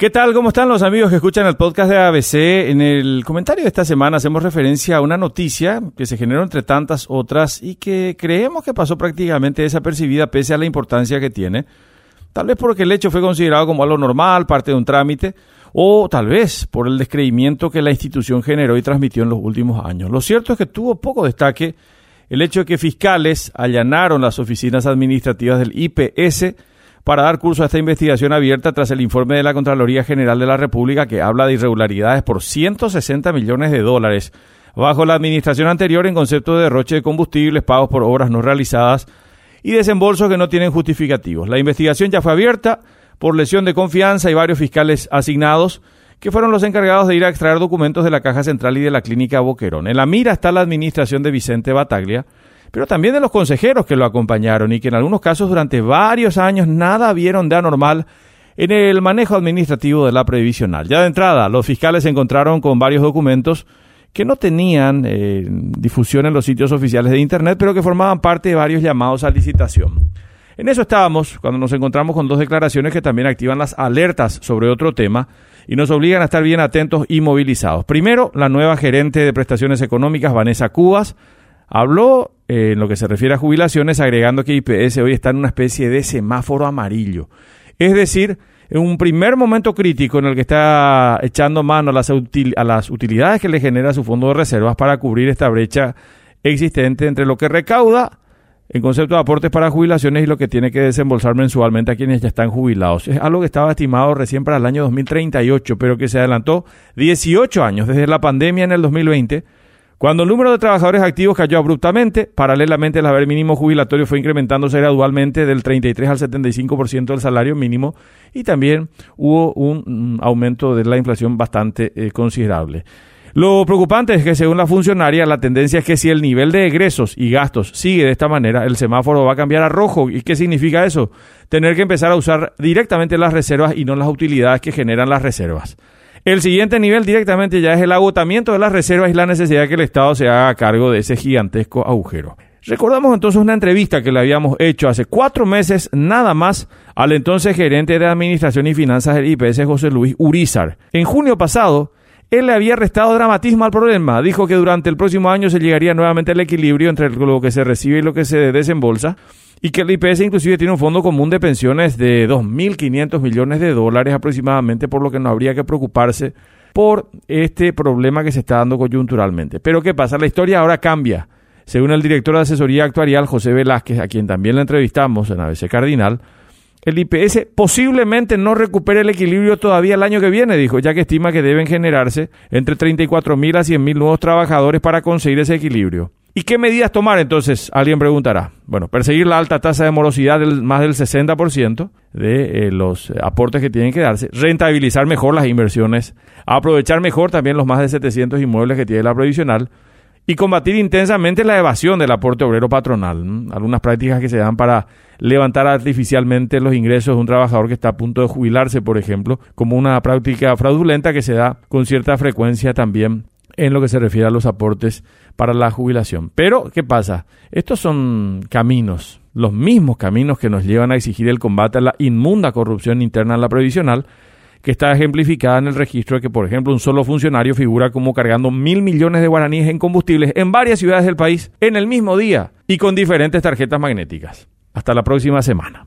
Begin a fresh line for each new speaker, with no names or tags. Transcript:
¿Qué tal? ¿Cómo están los amigos que escuchan el podcast de ABC? En el comentario de esta semana hacemos referencia a una noticia que se generó entre tantas otras y que creemos que pasó prácticamente desapercibida pese a la importancia que tiene. Tal vez porque el hecho fue considerado como algo normal, parte de un trámite, o tal vez por el descreimiento que la institución generó y transmitió en los últimos años. Lo cierto es que tuvo poco destaque el hecho de que fiscales allanaron las oficinas administrativas del IPS para dar curso a esta investigación abierta tras el informe de la Contraloría General de la República que habla de irregularidades por 160 millones de dólares bajo la administración anterior en concepto de derroche de combustibles, pagos por obras no realizadas y desembolsos que no tienen justificativos. La investigación ya fue abierta por lesión de confianza y varios fiscales asignados que fueron los encargados de ir a extraer documentos de la Caja Central y de la Clínica Boquerón. En la mira está la administración de Vicente Bataglia, pero también de los consejeros que lo acompañaron y que en algunos casos durante varios años nada vieron de anormal en el manejo administrativo de la previsional. Ya de entrada, los fiscales se encontraron con varios documentos que no tenían eh, difusión en los sitios oficiales de Internet, pero que formaban parte de varios llamados a licitación. En eso estábamos cuando nos encontramos con dos declaraciones que también activan las alertas sobre otro tema y nos obligan a estar bien atentos y movilizados. Primero, la nueva gerente de prestaciones económicas, Vanessa Cubas, Habló eh, en lo que se refiere a jubilaciones, agregando que IPS hoy está en una especie de semáforo amarillo. Es decir, en un primer momento crítico en el que está echando mano a las, a las utilidades que le genera su fondo de reservas para cubrir esta brecha existente entre lo que recauda en concepto de aportes para jubilaciones y lo que tiene que desembolsar mensualmente a quienes ya están jubilados. Es algo que estaba estimado recién para el año 2038, pero que se adelantó 18 años desde la pandemia en el 2020 cuando el número de trabajadores activos cayó abruptamente, paralelamente el haber mínimo jubilatorio fue incrementándose gradualmente del 33 al 75% del salario mínimo y también hubo un aumento de la inflación bastante eh, considerable. Lo preocupante es que según la funcionaria, la tendencia es que si el nivel de egresos y gastos sigue de esta manera, el semáforo va a cambiar a rojo. ¿Y qué significa eso? Tener que empezar a usar directamente las reservas y no las utilidades que generan las reservas. El siguiente nivel directamente ya es el agotamiento de las reservas y la necesidad de que el Estado se haga cargo de ese gigantesco agujero. Recordamos entonces una entrevista que le habíamos hecho hace cuatro meses nada más al entonces gerente de Administración y Finanzas del IPS, José Luis Urizar. En junio pasado, él le había restado dramatismo al problema. Dijo que durante el próximo año se llegaría nuevamente al equilibrio entre lo que se recibe y lo que se desembolsa y que el IPS inclusive tiene un fondo común de pensiones de 2.500 millones de dólares aproximadamente, por lo que no habría que preocuparse por este problema que se está dando coyunturalmente. Pero ¿qué pasa? La historia ahora cambia. Según el director de asesoría actuarial, José Velázquez, a quien también le entrevistamos en ABC Cardinal, el IPS posiblemente no recupere el equilibrio todavía el año que viene, dijo, ya que estima que deben generarse entre 34.000 a 100.000 nuevos trabajadores para conseguir ese equilibrio. ¿Y qué medidas tomar entonces? Alguien preguntará. Bueno, perseguir la alta tasa de morosidad del más del 60% de eh, los aportes que tienen que darse, rentabilizar mejor las inversiones, aprovechar mejor también los más de 700 inmuebles que tiene la provisional y combatir intensamente la evasión del aporte obrero patronal. Algunas prácticas que se dan para levantar artificialmente los ingresos de un trabajador que está a punto de jubilarse, por ejemplo, como una práctica fraudulenta que se da con cierta frecuencia también en lo que se refiere a los aportes para la jubilación. Pero, ¿qué pasa? Estos son caminos, los mismos caminos que nos llevan a exigir el combate a la inmunda corrupción interna en la previsional, que está ejemplificada en el registro de que, por ejemplo, un solo funcionario figura como cargando mil millones de guaraníes en combustibles en varias ciudades del país en el mismo día y con diferentes tarjetas magnéticas. Hasta la próxima semana.